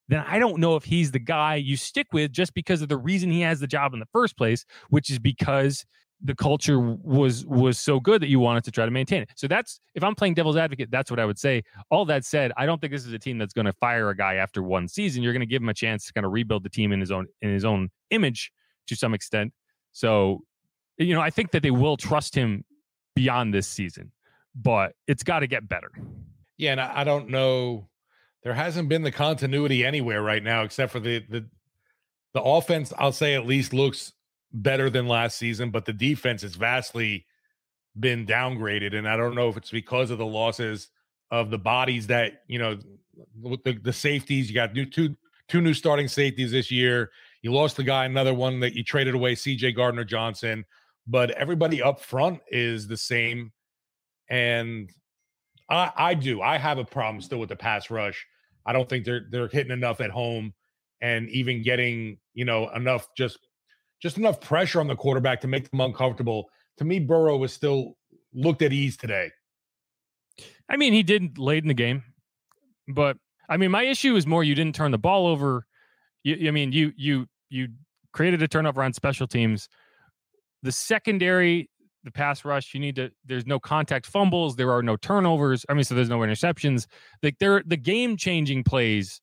then I don't know if he's the guy you stick with just because of the reason he has the job in the first place, which is because the culture was was so good that you wanted to try to maintain it. So that's if I'm playing devil's advocate, that's what I would say. All that said, I don't think this is a team that's going to fire a guy after one season. You're going to give him a chance to kind of rebuild the team in his own in his own image to some extent. So, you know, I think that they will trust him beyond this season, but it's got to get better. Yeah, and I, I don't know. There hasn't been the continuity anywhere right now, except for the the the offense. I'll say at least looks better than last season, but the defense has vastly been downgraded. And I don't know if it's because of the losses of the bodies that, you know, the, the safeties, you got new two two new starting safeties this year. You lost the guy, another one that you traded away, CJ Gardner Johnson. But everybody up front is the same. And I, I do. I have a problem still with the pass rush. I don't think they're they're hitting enough at home and even getting, you know, enough just just enough pressure on the quarterback to make them uncomfortable. To me, Burrow was still looked at ease today. I mean, he did late in the game, but I mean, my issue is more you didn't turn the ball over. You, I mean, you you you created a turnover on special teams. The secondary, the pass rush, you need to. There's no contact fumbles. There are no turnovers. I mean, so there's no interceptions. Like there, the game changing plays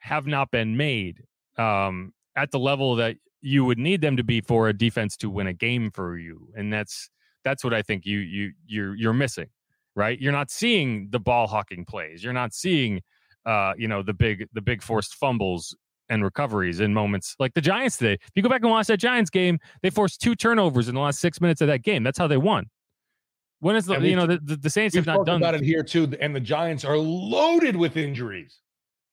have not been made um, at the level that you would need them to be for a defense to win a game for you and that's that's what i think you you you're you're missing right you're not seeing the ball hawking plays you're not seeing uh you know the big the big forced fumbles and recoveries in moments like the giants today if you go back and watch that giants game they forced two turnovers in the last six minutes of that game that's how they won when is the you know the, the, the saints have not done about it here too and the giants are loaded with injuries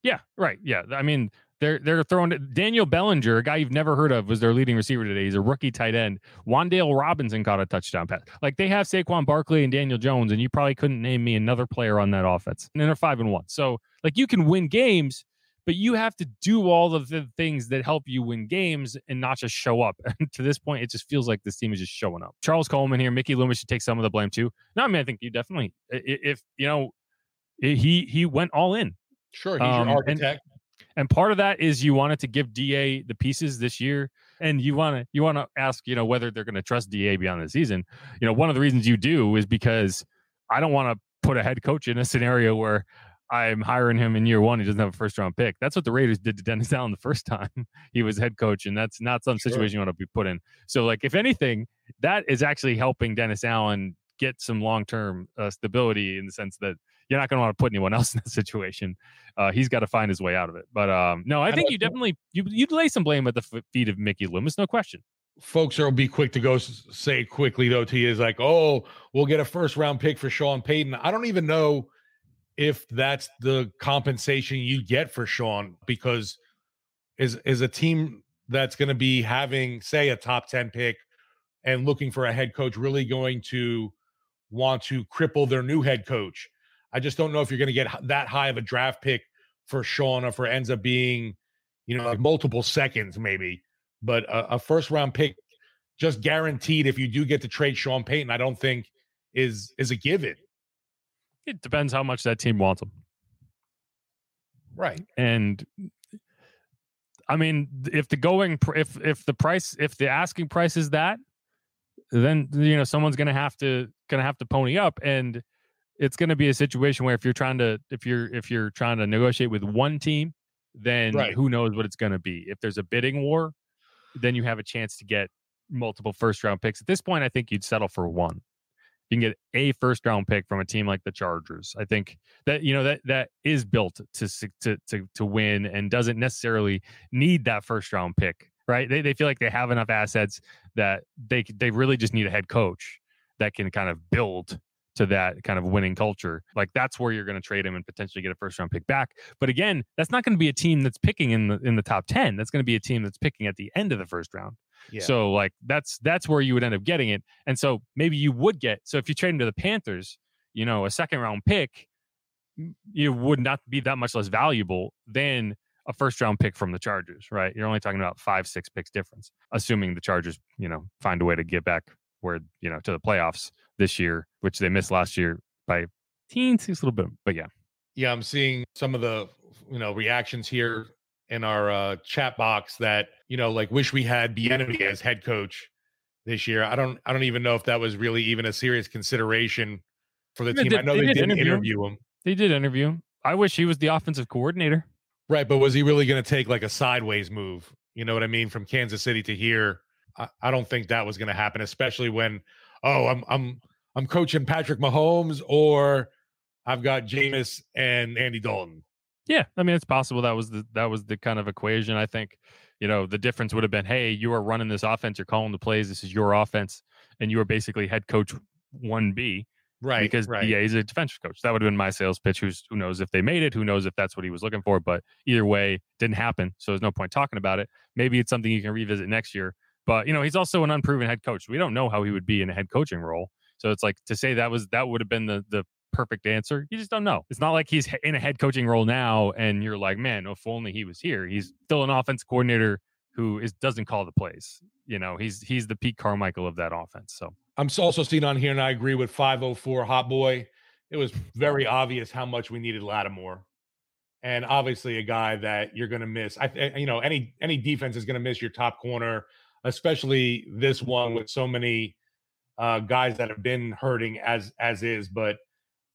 yeah right yeah i mean they're they're throwing Daniel Bellinger, a guy you've never heard of, was their leading receiver today. He's a rookie tight end. Wan'Dale Robinson caught a touchdown pass. Like they have Saquon Barkley and Daniel Jones, and you probably couldn't name me another player on that offense. And they're five and one. So like you can win games, but you have to do all of the things that help you win games and not just show up. And to this point, it just feels like this team is just showing up. Charles Coleman here, Mickey Loomis should take some of the blame too. No, I mean I think you definitely if you know he he went all in. Sure, he's um, your architect. And, and part of that is you wanted to give DA the pieces this year, and you want to you want to ask you know whether they're going to trust DA beyond the season. You know, one of the reasons you do is because I don't want to put a head coach in a scenario where I'm hiring him in year one. He doesn't have a first round pick. That's what the Raiders did to Dennis Allen the first time he was head coach, and that's not some sure. situation you want to be put in. So, like, if anything, that is actually helping Dennis Allen get some long term uh, stability in the sense that you're not going to want to put anyone else in that situation. Uh, he's got to find his way out of it. But um, no, I think you definitely you you'd lay some blame at the feet of Mickey Loomis, no question. Folks will be quick to go say quickly though to you is like, oh, we'll get a first round pick for Sean Payton. I don't even know if that's the compensation you get for Sean because is is a team that's going to be having say a top 10 pick and looking for a head coach really going to want to cripple their new head coach I just don't know if you're going to get that high of a draft pick for Sean or for ends up being, you know, like multiple seconds maybe. But a, a first round pick, just guaranteed if you do get to trade Sean Payton, I don't think is is a given. It depends how much that team wants him. Right. And I mean, if the going if if the price if the asking price is that, then you know someone's gonna have to gonna have to pony up and it's going to be a situation where if you're trying to if you're if you're trying to negotiate with one team then right. who knows what it's going to be if there's a bidding war then you have a chance to get multiple first round picks at this point i think you'd settle for one you can get a first round pick from a team like the chargers i think that you know that that is built to to to, to win and doesn't necessarily need that first round pick right they, they feel like they have enough assets that they they really just need a head coach that can kind of build to that kind of winning culture. Like that's where you're going to trade him and potentially get a first round pick back. But again, that's not going to be a team that's picking in the in the top 10. That's going to be a team that's picking at the end of the first round. Yeah. So like that's that's where you would end up getting it. And so maybe you would get so if you trade him to the Panthers, you know, a second round pick you would not be that much less valuable than a first round pick from the Chargers, right? You're only talking about 5 6 picks difference, assuming the Chargers, you know, find a way to get back where, you know, to the playoffs this year, which they missed last year by teens, a little bit. But yeah. Yeah, I'm seeing some of the you know reactions here in our uh, chat box that you know, like, wish we had Bieniemy as head coach this year. I don't, I don't even know if that was really even a serious consideration for the They team. did- I know they they, did didn't interview him. interview him, They did interview him. I wish he was the offensive coordinator. right? But was he really going to take like a sideways move? You know what I mean? From Kansas City to here, I, I don't think that was going to happen. Especially when, oh, I'm, I'm, I'm coaching Patrick Mahomes, or I've got Jameis and Andy Dalton. Yeah, I mean it's possible that was the that was the kind of equation. I think, you know, the difference would have been, hey, you are running this offense, you're calling the plays, this is your offense, and you are basically head coach one B, Right, Because right. DA is a defensive coach. That would have been my sales pitch. Who's who knows if they made it? Who knows if that's what he was looking for? But either way, didn't happen. So there's no point talking about it. Maybe it's something you can revisit next year. But you know, he's also an unproven head coach. We don't know how he would be in a head coaching role. So it's like to say that was that would have been the the perfect answer. You just don't know. It's not like he's in a head coaching role now, and you're like, man, if only he was here. He's still an offense coordinator who is doesn't call the plays. You know, he's he's the Pete Carmichael of that offense. So I'm also seeing on here, and I agree with 504 Hot Boy. It was very obvious how much we needed Lattimore, and obviously a guy that you're going to miss. I, you know, any any defense is going to miss your top corner, especially this one with so many uh, guys that have been hurting as as is. But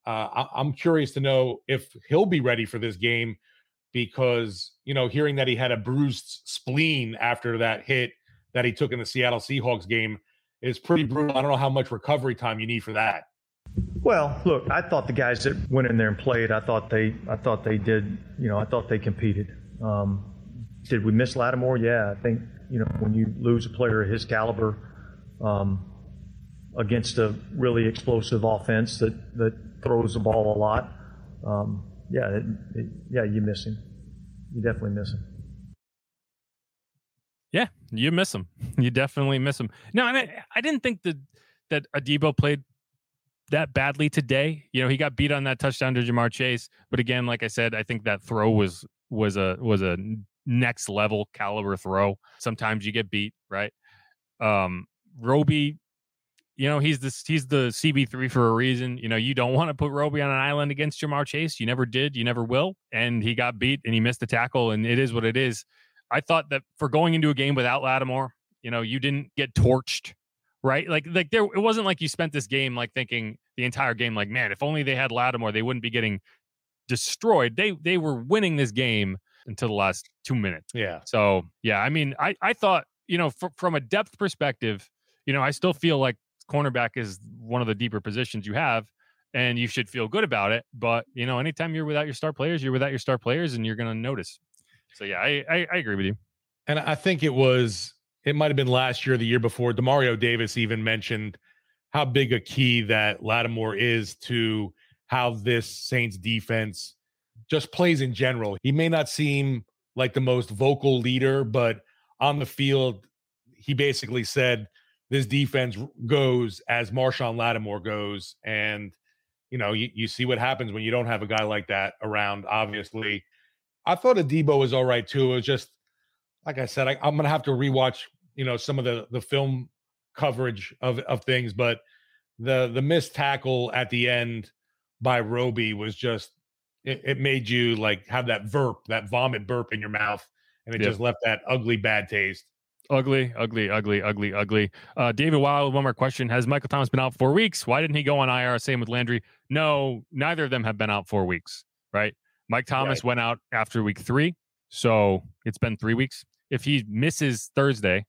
uh, I, I'm curious to know if he'll be ready for this game because you know, hearing that he had a bruised spleen after that hit that he took in the Seattle Seahawks game is pretty brutal. I don't know how much recovery time you need for that. Well, look, I thought the guys that went in there and played, I thought they, I thought they did, you know, I thought they competed. Um, did we miss Lattimore? Yeah, I think you know when you lose a player of his caliber um, against a really explosive offense that that throws the ball a lot, um, yeah, it, it, yeah, you miss him. You definitely miss him. Yeah, you miss him. You definitely miss him. No, and I, I didn't think that that Adebo played that badly today. You know, he got beat on that touchdown to Ja'Marr Chase, but again, like I said, I think that throw was was a was a next level caliber throw. Sometimes you get beat, right? Um Roby, you know, he's this he's the CB3 for a reason. You know, you don't want to put Roby on an island against Ja'Marr Chase. You never did, you never will. And he got beat and he missed the tackle, and it is what it is. I thought that for going into a game without Lattimore, you know, you didn't get torched, right? Like, like there, it wasn't like you spent this game like thinking the entire game, like, man, if only they had Lattimore, they wouldn't be getting destroyed. They they were winning this game until the last two minutes. Yeah. So yeah, I mean, I I thought you know fr- from a depth perspective, you know, I still feel like cornerback is one of the deeper positions you have. And you should feel good about it, but you know, anytime you're without your star players, you're without your star players, and you're going to notice. So yeah, I, I I agree with you. And I think it was, it might have been last year, the year before. Demario Davis even mentioned how big a key that Lattimore is to how this Saints defense just plays in general. He may not seem like the most vocal leader, but on the field, he basically said this defense goes as Marshon Lattimore goes. And, you know, you, you see what happens when you don't have a guy like that around, obviously. I thought Adebo was all right too. It was just like I said, I, I'm gonna have to rewatch, you know, some of the the film coverage of of things, but the the missed tackle at the end by Roby was just it, it made you like have that verp, that vomit burp in your mouth, and it Yeah. just left that ugly bad taste. Ugly, ugly, ugly, ugly, ugly. Uh, David Wild, one more question. Has Michael Thomas been out four weeks? Why didn't he go on IR? Same with Landry. No, neither of them have been out four weeks, right? Mike Thomas went out after week three. So it's been three weeks. If he misses Thursday,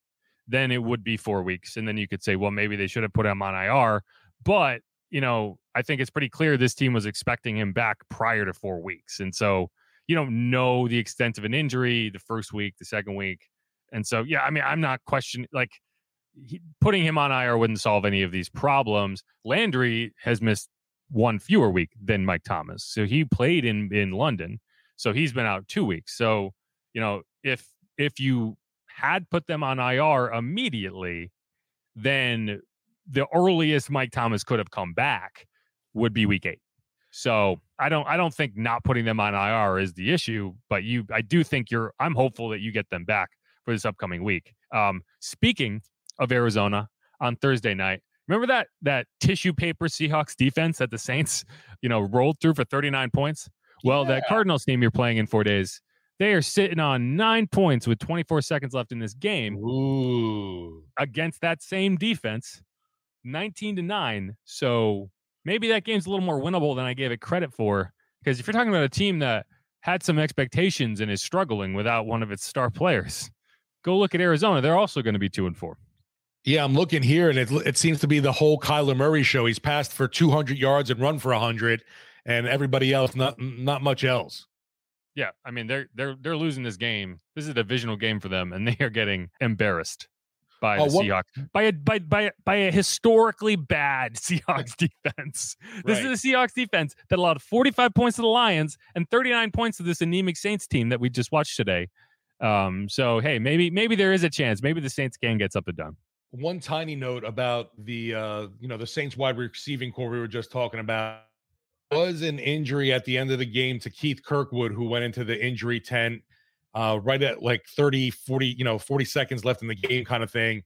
then it would be four weeks. And then you could say, well, maybe they should have put him on IR. But, you know, I think it's pretty clear this team was expecting him back prior to four weeks. And so you don't know the extent of an injury the first week, the second week. And so, yeah, I mean, I'm not questioning like he, putting him on IR wouldn't solve any of these problems. Landry has missed one fewer week than Mike Thomas. So he played in in London. So he's been out 2 weeks. So, you know, if if you had put them on IR immediately, then the earliest Mike Thomas could have come back would be week 8. So, I don't I don't think not putting them on IR is the issue, but you I do think you're I'm hopeful that you get them back for this upcoming week. Um, speaking of Arizona on Thursday night, remember that that tissue paper Seahawks defense that the Saints, you know, rolled through for 39 points? Well, that Cardinals team you're playing in four days, They are sitting on nine points with 24 seconds left in this game. Ooh. Against that same defense, 19 to 9. So maybe that game's a little more winnable than I gave it credit for. Because if you're talking about a team that had some expectations and is struggling without one of its star players, go look at Arizona. They're also going to be two and four. Yeah, I'm looking here, and it it seems to be the whole Kyler Murray show. He's passed for 200 yards and run for 100, and everybody else not not much else. Yeah, I mean they're they're they're losing this game. This is a divisional game for them, and they are getting embarrassed by Oh, the what- Seahawks by a by by by a historically bad Seahawks defense. This Right. is a Seahawks defense that allowed 45 points to the Lions and 39 points to this anemic Saints team that we just watched today. Um, so hey, maybe maybe there is a chance. Maybe the Saints can get something done. One tiny note about the uh, you know the Saints wide receiving corps we were just talking about was an injury at the end of the game to Keith Kirkwood who went into the injury tent uh, right at like 30 40 you know 40 seconds left in the game kind of thing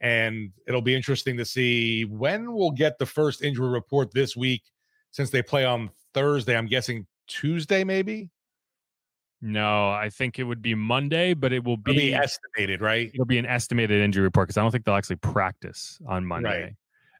and it'll be interesting to see when we'll get the first injury report this week since they play on Thursday I'm guessing Tuesday maybe No, I think it would be Monday, but it will be be estimated right it'll be an estimated injury report because I don't think they'll actually practice on Monday.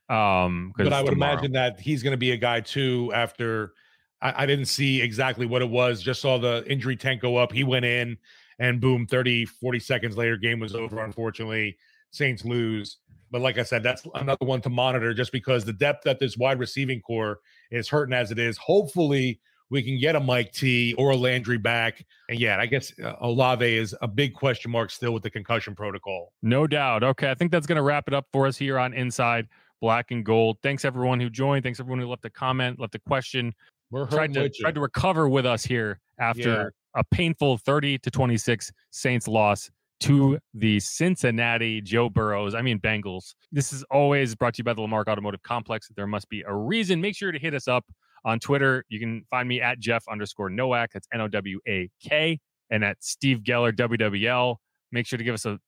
Um, 'cause but I would tomorrow. imagine that he's going to be a guy too. After I, I didn't see exactly what it was, just saw the injury tank go up. He went in, and boom, 30, 40 seconds later, game was over. Unfortunately, Saints lose. But like I said, that's another one to monitor just because the depth that this wide receiving corps is hurting as it is. Hopefully, we can get a Mike T or a Landry back. And yeah, I guess uh, Olave is a big question mark still with the concussion protocol. No doubt. Okay, I think that's going to wrap it up for us here on Inside Black and Gold. Thanks everyone who joined. Thanks everyone who left a comment, left a question. We're tried to tried to recover with us here after a painful 30 to 26 Saints loss to the Cincinnati Joe Burrows, I mean Bengals. This is always brought to you by the Lamarque Automotive Complex. There must be a reason. Make sure to hit us up on Twitter. You can find me at Jeff underscore Nowak. That's N O W A K, and at Steve Geller WWL. Make sure to give us a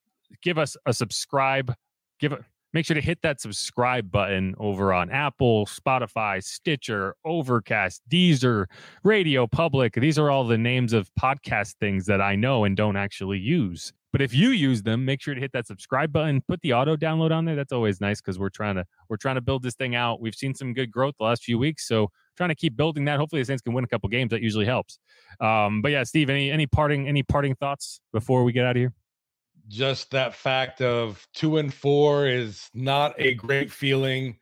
give us a subscribe. Give it. Make sure to hit that subscribe button over on Apple, Spotify, Stitcher, Overcast, Deezer, Radio Public. These are all the names of podcast things that I know and don't actually use. But if you use them, make sure to hit that subscribe button. Put the auto download on there. That's always nice because we're trying to we're trying to build this thing out. We've seen some good growth the last few weeks, so trying to keep building that. Hopefully, the Saints can win a couple games. That usually helps. Um, but yeah, Steve, any any parting any parting thoughts before we get out of here? just that fact of two and four is not a great feeling.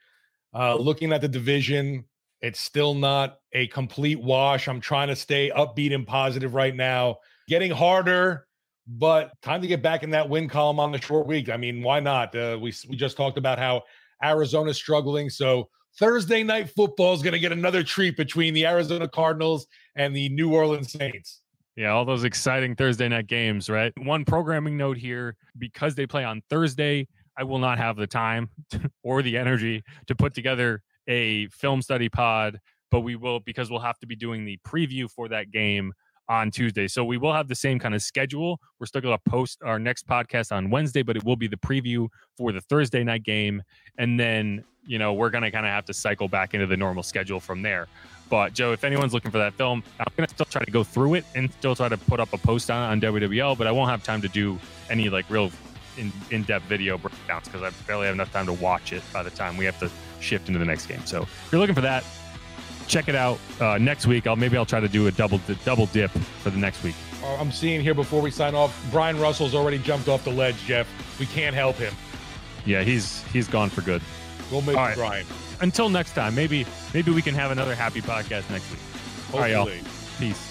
Uh, looking at the division, it's still not a complete wash. I'm trying to stay upbeat and positive right now. Getting harder, but time to get back in that win column on the short week. I mean, why not? Uh, we we just talked about how Arizona's struggling, so Thursday night football is going to get another treat between the Arizona Cardinals and the New Orleans Saints. Yeah, all those exciting Thursday night games, right? One programming note here because they play on Thursday, I will not have the time or the energy to put together a film study pod, but we will because we'll have to be doing the preview for that game on Tuesday. So we will have the same kind of schedule. We're still going to post our next podcast on Wednesday, but it will be the preview for the Thursday night game. And then, you know, we're going to kind of have to cycle back into the normal schedule from there. But Joe, if anyone's looking for that film, I'm gonna still try to go through it and still try to put up a post on on WWL. But I won't have time to do any like real in in depth video breakdowns because I barely have enough time to watch it by the time we have to shift into the next game. So if you're looking for that, check it out uh, next week. I'll maybe I'll try to do a double double dip for the next week. Uh, I'm seeing here before we sign off, Brian Russell's already jumped off the ledge, Jeff. We can't help him. Yeah, he's he's gone for good. We'll make right. Brian. Until next time, maybe maybe we can have another happy podcast next week. All right, y'all. Peace.